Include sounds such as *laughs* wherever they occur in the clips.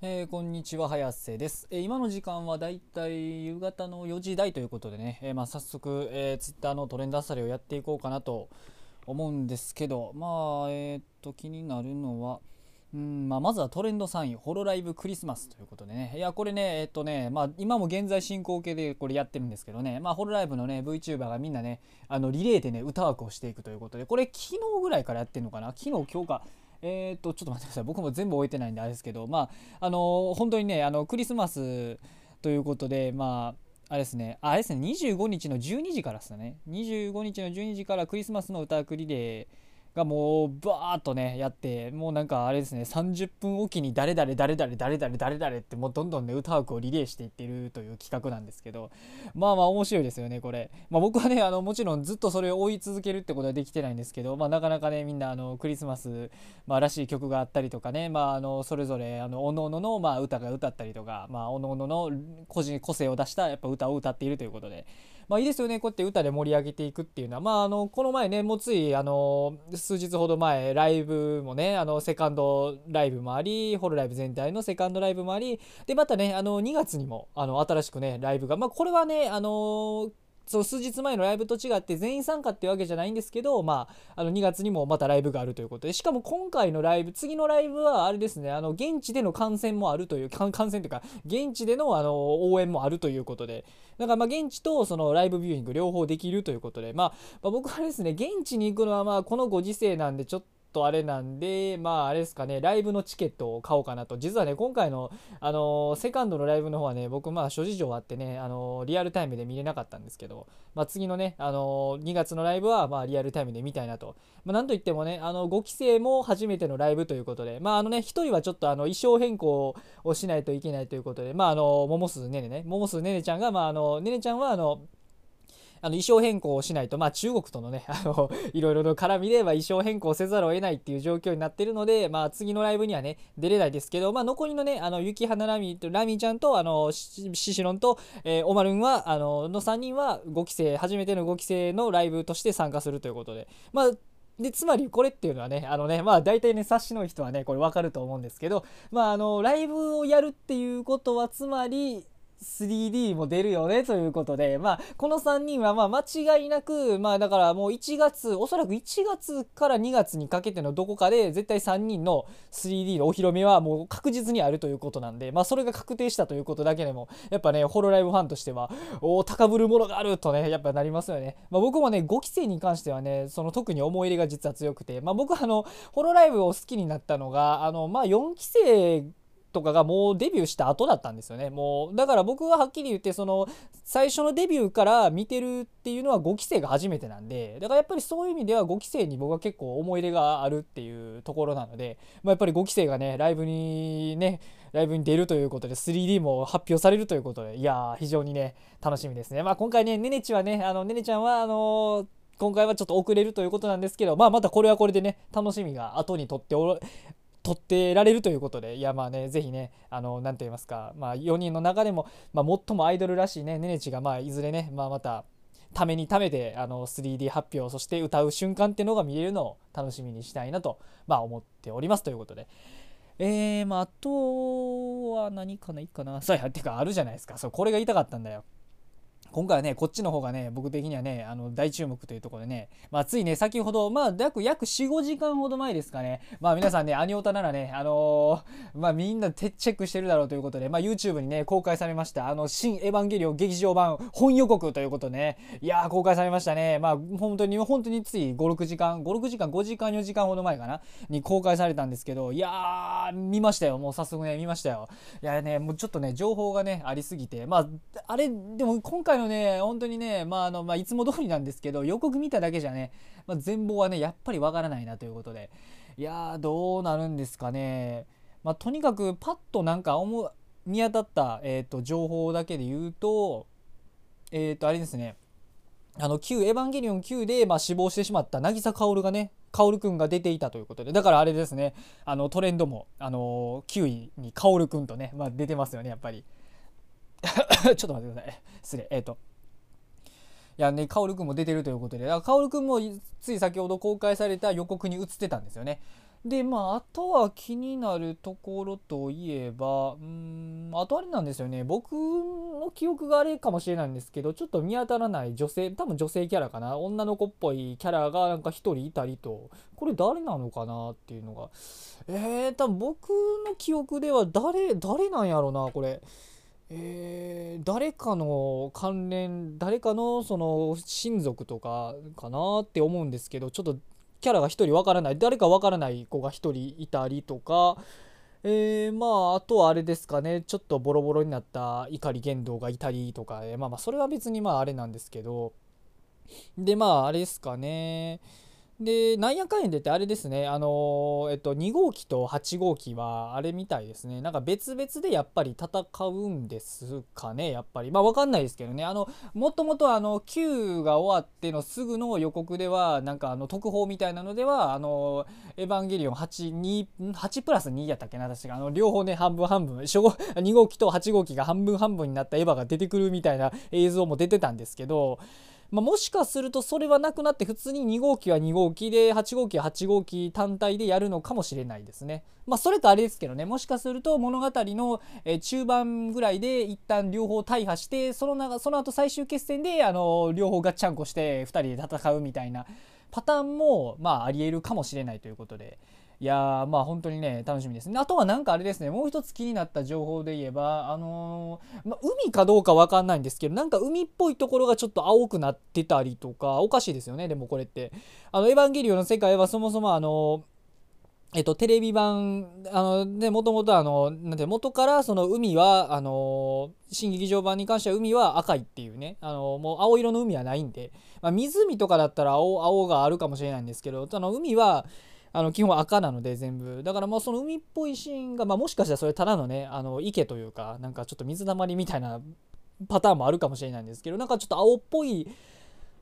えー、こんにちは早瀬です、えー、今の時間はだいたい夕方の4時台ということでね、えー、まあ、早速、えー、ツイッターのトレンドあさりをやっていこうかなと思うんですけどまあえっと気になるのはうんまあ、まずはトレンド3位、ホロライブクリスマスということでね、いや、これね、えっとね、まあ、今も現在進行形でこれやってるんですけどね、まあ、ホロライブのね、VTuber がみんなね、あのリレーでね、歌枠をしていくということで、これ、昨日ぐらいからやってるのかな、昨日、今日か、えっ、と、ちょっと待ってください。僕も全部置いてないんであれですけど、まあ、あの、本当にね、あの、クリスマスということで、まあ、あれですね、あれですね、25日の12時からですね。25日の12時からクリスマスの歌クリレー、がもうバーッとねやってもうなんかあれですね30分おきに誰々誰々誰々誰々ってもうどんどんね歌枠をリレーしていってるという企画なんですけどまあまあ面白いですよねこれ、まあ、僕はねあのもちろんずっとそれを追い続けるってことはできてないんですけど、まあ、なかなかねみんなあのクリスマス、まあ、らしい曲があったりとかね、まあ、あのそれぞれあのおのおののまあ歌が歌ったりとか、まあ、おのおのの個人個性を出したやっぱ歌を歌っているということで。まあいいですよね。こうやって歌で盛り上げていくっていうのは。まああのこの前ねもうついあの数日ほど前ライブもねあのセカンドライブもありホロライブ全体のセカンドライブもあり。でまたねあの2月にもあの新しくねライブが。まあこれはねあのそう数日前のライブと違って全員参加っていうわけじゃないんですけど、まあ、あの2月にもまたライブがあるということで。しかも今回のライブ次のライブはあれですねあの現地での観戦もあるという観戦というか現地でのあの応援もあるということで。だからま現地とそのライブビューイング両方できるということで、まあ、まあ、僕はですね現地に行くのはまあこのご時世なんでちょっととあれなんで、まああれですかね、ライブのチケットを買おうかなと。実はね、今回の、あの、セカンドのライブの方はね、僕まあ諸事情あってね、あの、リアルタイムで見れなかったんですけど、まあ次のね、あの、2月のライブはまあリアルタイムで見たいなと。まあなんといってもね、あの、5期生も初めてのライブということで、まああのね、1人はちょっとあの、衣装変更をしないといけないということで、まああの、桃鈴ねねね、桃鈴ねねちゃんが、まああの、ねねちゃんはあの、あの衣装変更をしないと、まあ、中国とのね、*laughs* あのいろいろの絡みで、ま、衣装変更せざるを得ないっていう状況になってるので、まあ、次のライブにはね、出れないですけど、まあ、残りのね、あの雪花ラミラミちゃんと、あのシシロンと、えー、オマルンは、あのの3人は5期生、初めての5期生のライブとして参加するということで、まあ、でつまりこれっていうのはねあのねまあ大体ね察しの人はねこれ分かると思うんですけどまああのライブをやるっていうことはつまり 3D も出るよねということで、まあ、この3人はまあ間違いなく、まあだからもう1月、おそらく1月から2月にかけてのどこかで絶対3人の 3D のお披露目はもう確実にあるということなんで、まあそれが確定したということだけでも、やっぱね、ホロライブファンとしては、お高ぶるものがあるとね、やっぱなりますよね。まあ僕もね、5期生に関してはね、その特に思い入れが実は強くて、まあ僕あの、ホロライブを好きになったのが、あの、まあ4期生とかがもうデビューした後だったんですよね。もう、だから僕ははっきり言って、その、最初のデビューから見てるっていうのは5期生が初めてなんで、だからやっぱりそういう意味では5期生に僕は結構思い入れがあるっていうところなので、まあ、やっぱり5期生がね、ライブにね、ライブに出るということで 3D も発表されるということで、いや、非常にね、楽しみですね。まあ今回ね、ねねちはね、あの、ねねちゃんは、あのー今回はちょっと遅れるということなんですけど、まあ、またこれはこれでね、楽しみが後にとってお取ってられるということで、いやまあね、ぜひね、あの、なと言いますか、まあ4人の中でも、まあ最もアイドルらしいね、ねねちが、まあいずれね、まあまた、ためにためてあの 3D 発表そして歌う瞬間っていうのが見れるのを楽しみにしたいなと、まあ、思っておりますということで。えー、まあ、あとは何かないかな。そうや、てかあるじゃないですか。そう、これが言いたかったんだよ。今回はね、こっちの方がね、僕的にはね、あの、大注目というところでね、まあ、ついね、先ほど、まあ、約、約4、5時間ほど前ですかね、まあ、皆さんね、アニオタならね、あのー、まあ、みんなチェックしてるだろうということで、まあ、YouTube にね、公開されました、あの、新エヴァンゲリオン劇場版本予告ということでね、いやー、公開されましたね。まあ、本当に、本当につい5、6時間、5、6時間、5時間、4時間ほど前かな、に公開されたんですけど、いやー、見ましたよ。もう早速ね、見ましたよ。いやね、もうちょっとね、情報がね、ありすぎて、まあ、あれ、でも今回のね、本当にね、まああのまあ、いつも通りなんですけど予告見ただけじゃね、まあ、全貌はねやっぱりわからないなということで。いやーどうなるんですかね、まあ、とにかくパッとなんか思見当たった、えーと、情報だけで言うとえっ、ー、とあれですね。あの旧エヴァンゲリオン9で、まあ、死亡してしまった渚薫がね薫くんが出ていたということで。だからあれですね。あのトレンドも、あの9位に薫くんとね、まあ、出てますよねやっぱり。*laughs* ちょっと待ってください。失礼。えっ、ー、と。いやね、カオルくんも出てるということで、カオルくんもつい先ほど公開された予告に映ってたんですよね。でまああとは気になるところといえばうんあとあれなんですよね。僕の記憶があれかもしれないんですけどちょっと見当たらない女性多分女性キャラかな。女の子っぽいキャラがなんか1人いたりと。これ誰なのかなっていうのが。えー、多分僕の記憶では誰誰なんやろなこれ。えー、誰かの関連誰かのその親族とかかなって思うんですけどちょっとキャラが1人わからない誰かわからない子が1人いたりとか、えー、まああとはあれですかねちょっとボロボロになった碇玄道がいたりとか、え、まあまあそれは別にまああれなんですけど。でまああれですかね。で、なんやかんやでってあれですね、あの、えっと、2号機と8号機はあれみたいですね。なんか別々でやっぱり戦うんですかね、やっぱり。まあわかんないですけどね。あの、もともとあの、9が終わってのすぐの予告では、なんかあの、特報みたいなのでは、あの、エヴァンゲリオン8、2、8プラス2やったっけな、確か。あの、両方ね、半分半分、初号、2号機と8号機が半分半分になったエヴァが出てくるみたいな映像も出てたんですけど、まあ、もしかするとそれはなくなって普通に2号機は2号機で8号機は8号機単体でやるのかもしれないですね。まあそれとあれですけどねもしかすると物語の中盤ぐらいで一旦両方大破してそのなその後最終決戦であの両方ガッチャンコして2人で戦うみたいなパターンもまあありえるかもしれないということで。いやまあ本当にね楽しみです。ねあとはなんかあれですねもう一つ気になった情報で言えばあのー、まあ、海かどうかわかんないんですけどなんか海っぽいところがちょっと青くなってたりとかおかしいですよねでもこれって。あのエヴァンゲリオンの世界はそもそもあのえっと、テレビ版、あの、ね、もともとあの、なんて、元からその海は、あの、新劇場版に関しては海は赤いっていうね、あの、もう青色の海はないんで、まあ、湖とかだったら青、青があるかもしれないんですけど、あの、海は、あの基本赤なので全部。だからまあその海っぽいシーンが、まあ、もしかしたらそれただのねあの池というかなんかちょっと水たまりみたいなパターンもあるかもしれないんですけどなんかちょっと青っぽい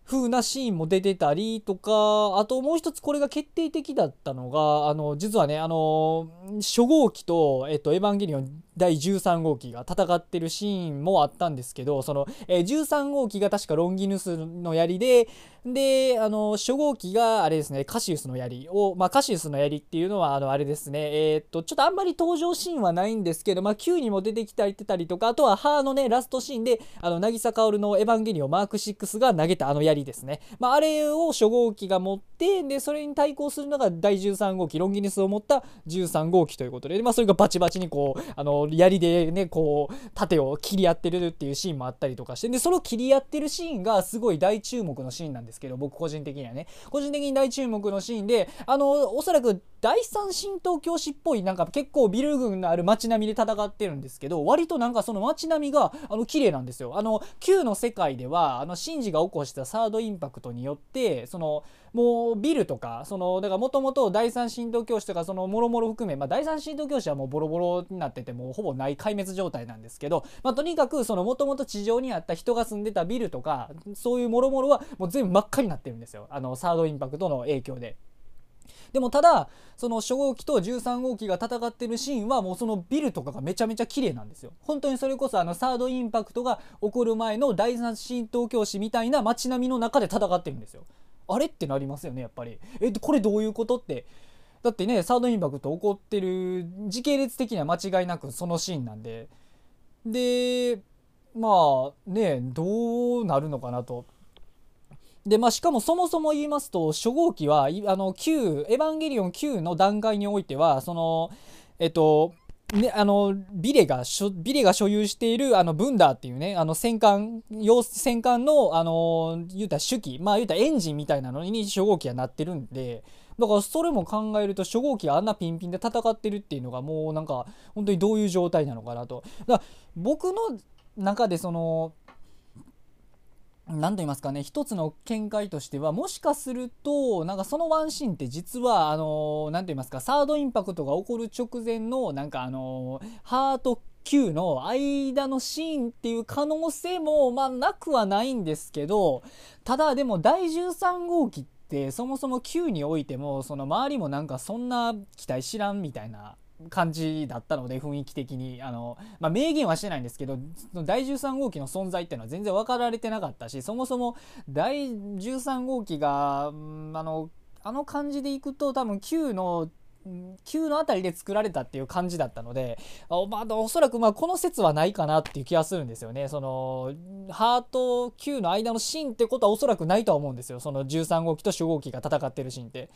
風なシーンも出てたりとかあともう一つこれが決定的だったのがあの実はねあの初号機と、えっと、エヴァンゲリオン第13号機が戦ってるシーンもあったんですけどその、えー、13号機が確かロンギヌスの槍でであの初号機があれですねカシウスの槍を、まあ、カシウスの槍っていうのはあのあれですねえー、っとちょっとあんまり登場シーンはないんですけど、まあ、Q にも出てきたりたりとかあとはハーのねラストシーンであの渚薫のエヴァンゲリオンマーク6が投げたあの槍ですね、まあ、あれを初号機が持ってでそれに対抗するのが第13号機ロンギヌスを持った13号機ということで、まあ、それがバチバチにこうあの槍でねこう盾を切り合ってるっていうシーンもあったりとかしてでその切り合ってるシーンがすごい大注目のシーンなんですけど僕個人的にはね。個人的に大注目のシーンであのおそらく第三神道教師っぽいなんか結構ビル群のある街並みで戦ってるんですけど割となんかその街並みがあの綺麗なんですよ。あの Q の世界ではあのシンジが起こしたサードインパクトによってそのもうビルとかそのだからもともと第三神道教師とかそのもろもろ含め、まあ、第三神道教師はもうボロボロになっててもうほぼない壊滅状態なんですけど、まあ、とにかくそのもともと地上にあった人が住んでたビルとかそういうもろもろはもう全部真っ赤になってるんですよ。あのサードインパクトの影響で。でもただその初号機と13号機が戦ってるシーンはもうそのビルとかがめちゃめちゃ綺麗なんですよ。本当にそれこそあのサードインパクトが起こる前の第三神道教師みたいな街並みの中で戦ってるんですよ。あれ？ってなりますよねやっぱりえこれ？どういうことってだってねサードインパクト起こってる時系列的には間違いなくそのシーンなんででまあねどうなるのかなとでまあ、しかもそもそも言いますと初号機はあの9エヴァンゲリオン9の段階においてはそのえっとね、あのビレがビレが所有しているあのブンダーっていうねあの戦艦用戦艦のあの言うたら手記まあ言うたらエンジンみたいなのに初号機はなってるんでだからそれも考えると初号機があんなピンピンで戦ってるっていうのがもうなんか本当にどういう状態なのかなと。だから僕の中でその何と言いますかね一つの見解としてはもしかするとなんかそのワンシーンって実はあの何と言いますかサードインパクトが起こる直前のなんかあのハート Q の間のシーンっていう可能性もまあなくはないんですけどただでも第13号機ってそもそも Q においてもその周りもなんかそんな期待知らんみたいな感じだったので雰囲気的に。あの、まあ、明言はしてないんですけど第13号機の存在っていうのは全然分かられてなかったしそもそも第13号機が、うん、あのあの感じでいくと多分 Q の9のあたりで作られたっていう感じだったのであ、まあ、おそらくまあこの説はないかなっていう気がするんですよね。そのハート9の間のシーンってことはおそらくないとは思うんですよ。その13号機と初号機が戦ってるシーンって。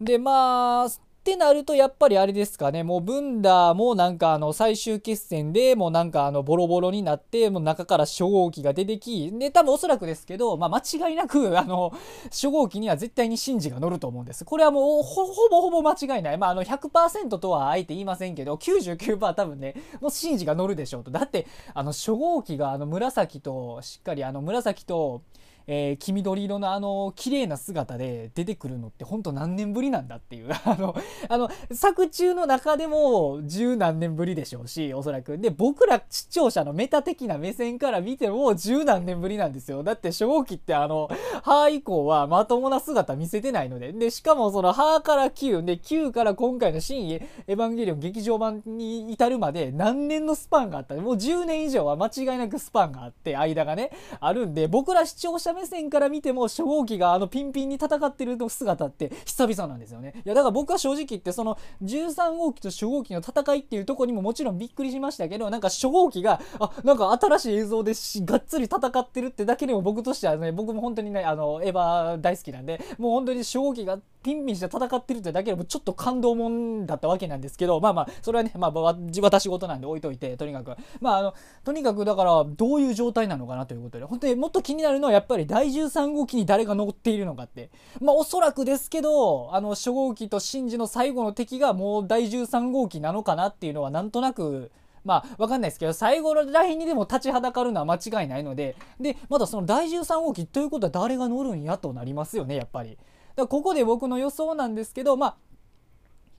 でまあってなるとやっぱりあれですかね。もうブンダーもなんかあの最終決戦でもうなんかあのボロボロになってもう中から初号機が出てきで多分おそらくですけど、まあ、間違いなくあの初号機には絶対にシンジが乗ると思うんです。これはもうほぼほぼ間違いない。まああの100%とはあえて言いませんけど99%多分ねもうシンジが乗るでしょうと。だってあの初号機があの紫としっかりあの紫とえー、黄緑色のあの綺麗な姿で出てくるのってほんと何年ぶりなんだっていう。*laughs* あのあの作中の中でも十何年ぶりでしょうしおそらく。で僕ら視聴者のメタ的な目線から見ても十何年ぶりなんですよ。だって初号機ってあの歯以降はまともな姿見せてないので。でしかもその歯から9で9から今回の新エヴァンゲリオン劇場版に至るまで何年のスパンがあった。もう10年以上は間違いなくスパンがあって間がねあるんで僕ら視聴者目線から見ても初号機があのピンピンに戦ってる姿って久々なんですよね。いやだから僕は正直言ってその13号機と初号機の戦いっていうとこにももちろんびっくりしましたけどなんか初号機があなんか新しい映像でがっつり戦ってるってだけでも僕としてはね僕も本当にねあのエヴァ大好きなんでもう本当に初号機がピンピンして戦ってるってだけでもちょっと感動もんだったわけなんですけどまあまあそれはね、まあ、私事なんで置いといてとにかく。まああのとにかくだからどういう状態なのかなということで本当にもっと気になるのはやっぱり第13号機に誰が乗っているのかってまあおそらくですけどあの初号機とシンジの最後の敵がもう第13号機なのかなっていうのはなんとなくまあ、わかんないですけど、最後のラインにでも立ちはだかるのは間違いないので、で、まだその第13号機ということは誰が乗るんやとなりますよね、やっぱり。だここで僕の予想なんですけど、まあ、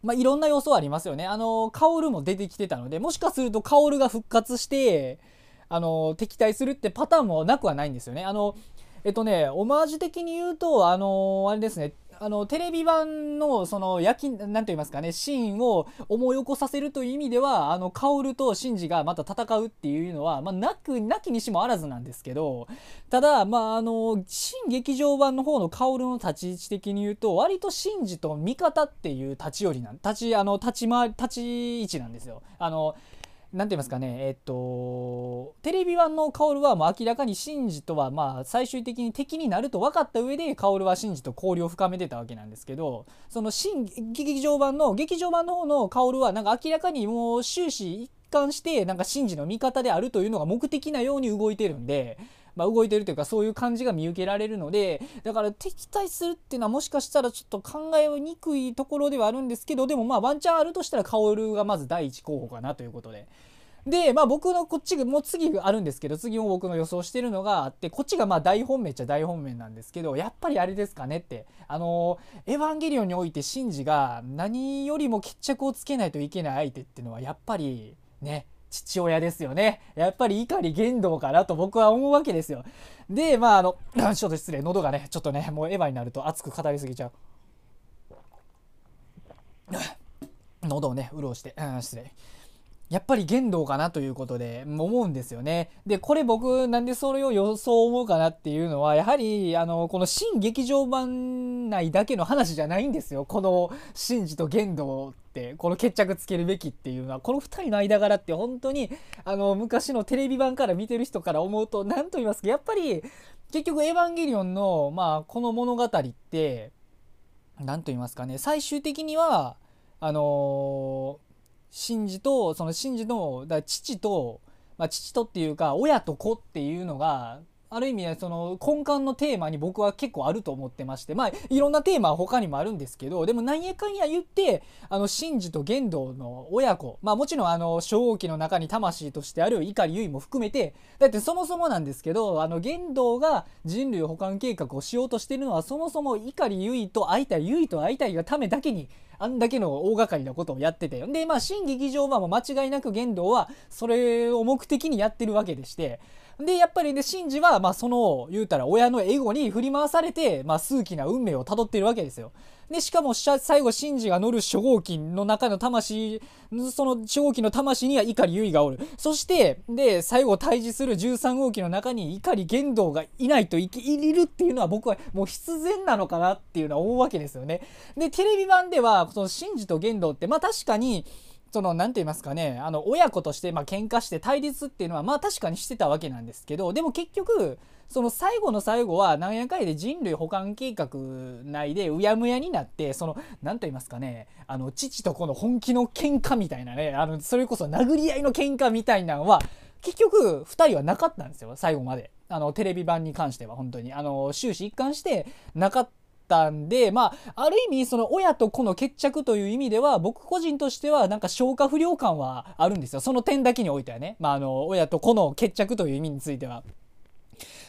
まあ、いろんな予想ありますよね。あの、薫も出てきてたので、もしかすると薫が復活して、あの、敵対するってパターンもなくはないんですよね。あの、えっとね、オマージュ的に言うと、あのあれですね、あのテレビ版のその焼きなんと言いますかねシーンを思い起こさせるという意味ではあの薫とシンジがまた戦うっていうのは、まあ、なくなきにしもあらずなんですけどただまああの新劇場版の方の薫の立ち位置的に言うと割とシンジと味方っていう立ち寄りなん立ちあの立ち回立ち位置なんですよ。あの何て言いますかねえっとテレビ版の薫はもう明らかにシンジとはまあ最終的に敵になると分かった上で薫はシンジと交流を深めてたわけなんですけどその新劇場版の劇場版の方の薫はなんか明らかにもう終始一貫してなんかシンジの味方であるというのが目的なように動いてるんで。まあ、動いてるというかそういう感じが見受けられるのでだから敵対するっていうのはもしかしたらちょっと考えにくいところではあるんですけどでもまあワンチャンあるとしたら薫がまず第一候補かなということで。で、まあ僕のこっちが、もう次あるんですけど、次も僕の予想してるのがあって、こっちがまあ大本命っちゃ大本命なんですけど、やっぱりあれですかねって、あのエヴァンゲリオンにおいてシンジが何よりも決着をつけないといけない相手っていうのは、やっぱりね、父親ですよね。やっぱり怒り言動かなと僕は思うわけですよ。で、まああの、*laughs* ちょっと失礼、喉がね、ちょっとね、もうエヴァになると熱く語りすぎちゃう。*laughs* 喉をね、潤して、うん、失礼。やっぱり言動かなということで思うんですよね。で、これ僕なんでそれを予想思うかなっていうのは、やはり、あの、この新劇場版内だけの話じゃないんですよ。このシンジと言動って、この決着つけるべきっていうのは、この2人の間柄って本当に、あの、昔のテレビ版から見てる人から思うと、何と言いますか、やっぱり、結局エヴァンゲリオンの、まあ、この物語って、何と言いますかね、最終的には、あのーシンジとそのシンジのだ父と、まあ、父とっていうか親と子っていうのがある意味その根幹のテーマに僕は結構あると思ってましてまあいろんなテーマは他にもあるんですけどでも何やかんや言ってあのシンジと玄道の親子まあもちろんあの初号機の中に魂としてある碇結衣も含めてだってそもそもなんですけどあの玄道が人類保管計画をしようとしてるのはそもそも碇結衣と会いたい結衣と会いたいがためだけにあんだけの大掛かりなことをやっててでまあ新劇場版も間違いなく玄道はそれを目的にやってるわけでしてでやっぱりねシンジはまあその言うたら親のエゴに振り回されてまあ数奇な運命をたどっているわけですよで、しかも最後、シンジが乗る初号機の中の魂、その初号機の魂には碇結衣がおる。そして、で、最後対峙する13号機の中に碇玄道がいないといいるっていうのは僕はもう必然なのかなっていうのは思うわけですよね。で、テレビ版では、そのシンジと玄道って、まあ確かに、その何て言いますかねあの親子としてまあ喧嘩して対立っていうのはまあ確かにしてたわけなんですけどでも結局その最後の最後はなんやかんやで人類保管計画内でうやむやになってその何と言いますかねあの父と子の本気の喧嘩みたいなねあのそれこそ殴り合いの喧嘩みたいなのは結局2人はなかったんですよ最後まで。あのテレビ版に関しては本当に。あの終始一貫してなかったんでまあある意味その親と子の決着という意味では僕個人としてはなんか消化不良感はあるんですよその点だけにおいてはねまああの親と子の決着という意味については。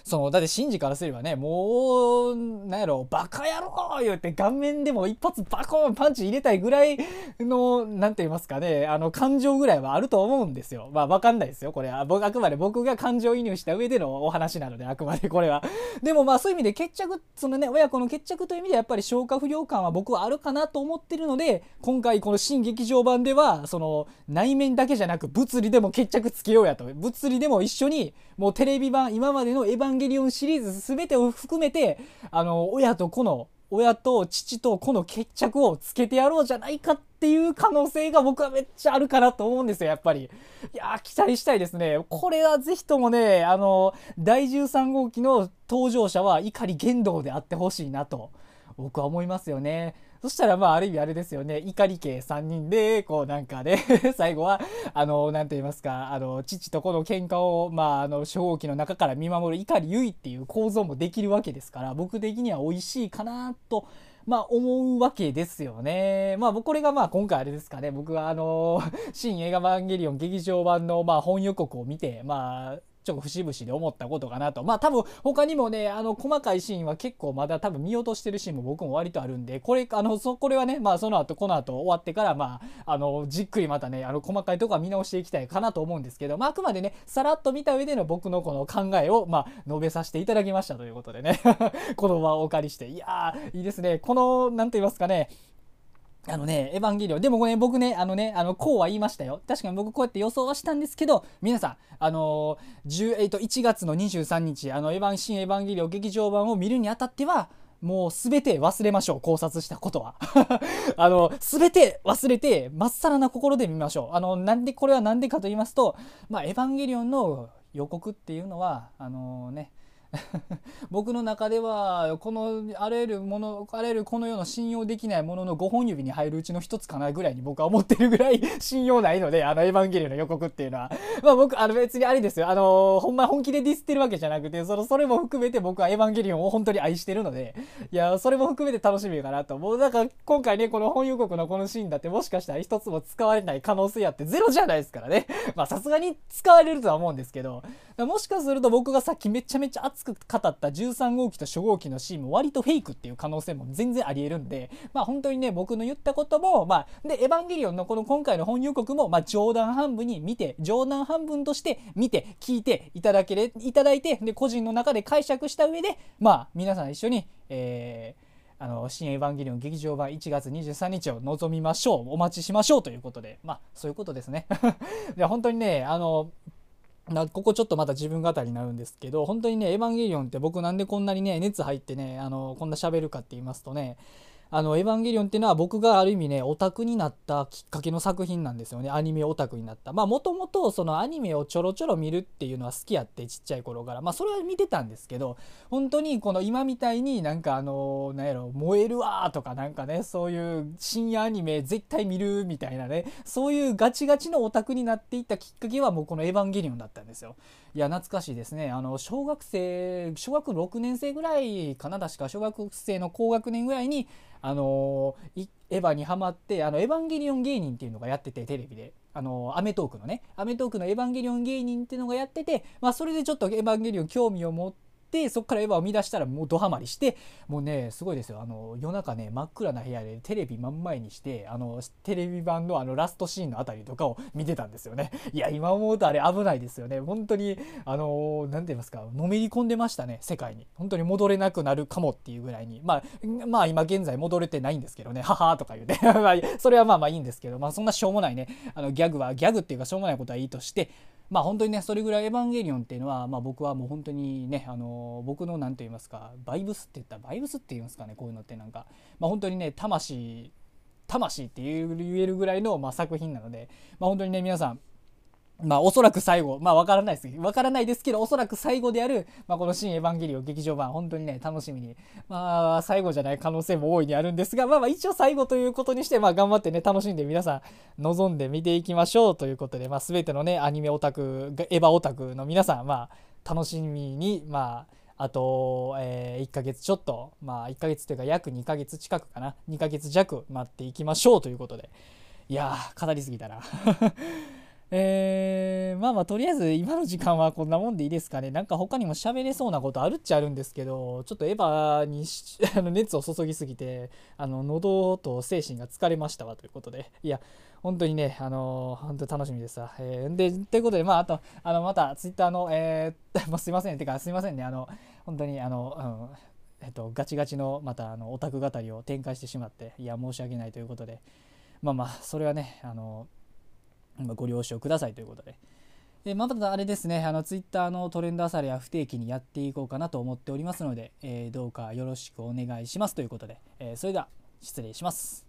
そのだってシンジからすればねもうなんやろバカ野郎言って顔面でも一発バコンパンチ入れたいぐらいの何て言いますかねあの感情ぐらいはあると思うんですよ。まあ分かんないですよこれは。僕あくまで僕が感情移入した上でのお話なのであくまで *laughs* これは。でもまあそういう意味で決着そのね親子の決着という意味でやっぱり消化不良感は僕はあるかなと思ってるので今回この新劇場版ではその内面だけじゃなく物理でも決着つけようやと。物理でも一緒にもうテレビ版今までのエヴァンゲリオンシリーズ全てを含めてあの親と子の親と父と子の決着をつけてやろうじゃないかっていう可能性が僕はめっちゃあるかなと思うんですよやっぱり。いや期待したいですね。これはぜひともねあの第13号機の登場者は碇玄道であってほしいなと僕は思いますよね。そしたらまあある意味あれですよね怒り系3人でこうなんかね *laughs* 最後はあの何て言いますかあの父と子の喧嘩をまああの初号機の中から見守る怒りゆいっていう構造もできるわけですから僕的には美味しいかなとまあ思うわけですよね。まあこれがまあ今回あれですかね。僕はあの、新映画マンゲリオン劇場版のまあ本予告を見て、まあちょっと節々で思ったことかなと。まあ多分他にもね、あの細かいシーンは結構まだ多分見落としてるシーンも僕も割とあるんで、これ、あの、そ、これはね、まあその後、この後終わってから、まあ、あの、じっくりまたね、あの細かいとこは見直していきたいかなと思うんですけど、まああくまでね、さらっと見た上での僕のこの考えを、まあ述べさせていただきましたということでね、*laughs* この場をお借りして、いやー、いいですね。この、なんと言いますかね、あのね、エヴァンゲリオン。でもね、僕ね、あのね、あの、こうは言いましたよ。確かに僕こうやって予想はしたんですけど、皆さん、あのー、えっと、1月の23日、あの、エヴァン、新エヴァンゲリオン劇場版を見るにあたっては、もうすべて忘れましょう。考察したことは。*laughs* あの、すべて忘れて、まっさらな心で見ましょう。あの、なんで、これはなんでかと言いますと、まあ、エヴァンゲリオンの予告っていうのは、あのー、ね、*laughs* 僕の中ではこのあらゆるものあらゆるこの世の信用できないものの5本指に入るうちの1つかなぐらいに僕は思ってるぐらい *laughs* 信用ないのであのエヴァンゲリオンの予告っていうのはまあ僕あの別にあれですよ。あのほんま本気でディスってるわけじゃなくてそのそれも含めて僕はエヴァンゲリオンを本当に愛してるので。いやそれも含めて楽しみかなともう。なんか今回ねこの本予告のこのシーンだってもしかしたら1つも使われない可能性あってゼロじゃないですからね。まあさすがに使われるとは思うんですけど。もしかすると僕がさっきめちゃめちゃ熱く語った13号機と初号機のシーンも割とフェイクっていう可能性も全然ありえるんで、まあ本当にね、僕の言ったことも、まあ、で、エヴァンゲリオンのこの今回の本予告も、まあ冗談半分に見て、冗談半分として見て、聞いていただけれ、いただいて、で、個人の中で解釈した上で、まあ皆さん一緒に、えー、あの新エヴァンゲリオン劇場版1月23日を望みましょうお待ちしましょうということでまあそういうことですね。*laughs* で本当にねあのなここちょっとまた自分語りになるんですけど本当にね「エヴァンゲリオン」って僕なんでこんなにね熱入ってねあのこんな喋るかって言いますとねあの、エヴァンゲリオンっていうのは僕がある意味ね、オタクになったきっかけの作品なんですよね。アニメオタクになった。まあ、もともとそのアニメをちょろちょろ見るっていうのは好きやって、ちっちゃい頃から。まあ、それは見てたんですけど、本当にこの今みたいになんかあの、なんやろ、燃えるわーとかなんかね、そういう深夜アニメ絶対見るみたいなね、そういうガチガチのオタクになっていったきっかけはもうこのエヴァンゲリオンだったんですよ。いや、懐かしいですね。あの、小学生、小学6年生ぐらいかな、確か。小学生の高学年ぐらいに、あのエヴァにハマってあのエヴァンゲリオン芸人っていうのがやっててテレビで。あのアメトークのね。アメトークのエヴァンゲリオン芸人っていうのがやっててまあそれでちょっとエヴァンゲリオン興味を持ってってそこからエヴァを見出したらもうドハマりしてもうねすごいですよ。あの夜中ね真っ暗な部屋でテレビ真ん前にしてあのテレビ版のあのラストシーンのあたりとかを見てたんですよね。いや今思うとあれ危ないですよね。本当にあの何て言いますかのめり込んでましたね世界に。本当に戻れなくなるかもっていうぐらいに。まあまあ今現在戻れてないんですけどね。ははとか言う *laughs* てそれはまあまあいいんですけどまあそんなしょうもないね。あのギャグはギャグっていうかしょうもないことはいいとしてまあ本当にねそれぐらい「エヴァンゲリオン」っていうのは、まあ、僕はもう本当にねあの僕の何と言いますかバイブスって言ったらバイブスって言うんですかねこういうのってなんか、まあ、本当にね魂魂って言えるぐらいの、まあ、作品なので、まあ、本当にね皆さんまあおそらく最後、まあわからないですけど。わからないですけど、おそらく最後である、まあこの新エヴァンゲリオン劇場版、本当にね、楽しみに、まあ最後じゃない可能性も大いにあるんですが、まあまあ一応最後ということにして、まあ頑張ってね、楽しんで皆さん望んで見ていきましょうということで、まあ全てのね、アニメオタク、エヴァオタクの皆さん、まあ楽しみに、まあ、あと、えー、1ヶ月ちょっと、まあ1ヶ月というか約2ヶ月近くかな、2ヶ月弱待っていきましょうということで、いやー、語りすぎたな。えー、まあまあとりあえず今の時間はこんなもんでいいですかね。なんか他にも喋れそうなことあるっちゃあるんですけどちょっとエヴァに *laughs* あの熱を注ぎすぎてあの喉と精神が疲れましたわということで。いや本当にねあの本当楽しみですわ、えー、でということでまああとあのまたツイッターのえー、まあ、すいません。てかすいませんね。あの本当にあの、うんえっと、ガチガチのまたあのオタク語りを展開してしまっていや申し訳ないということで。まあまあそれはねあのご了承くださいということで。でまたあれですね、あのツイッターのトレンドアサリは不定期にやっていこうかなと思っておりますので、えー、どうかよろしくお願いしますということで、えー、それでは失礼します。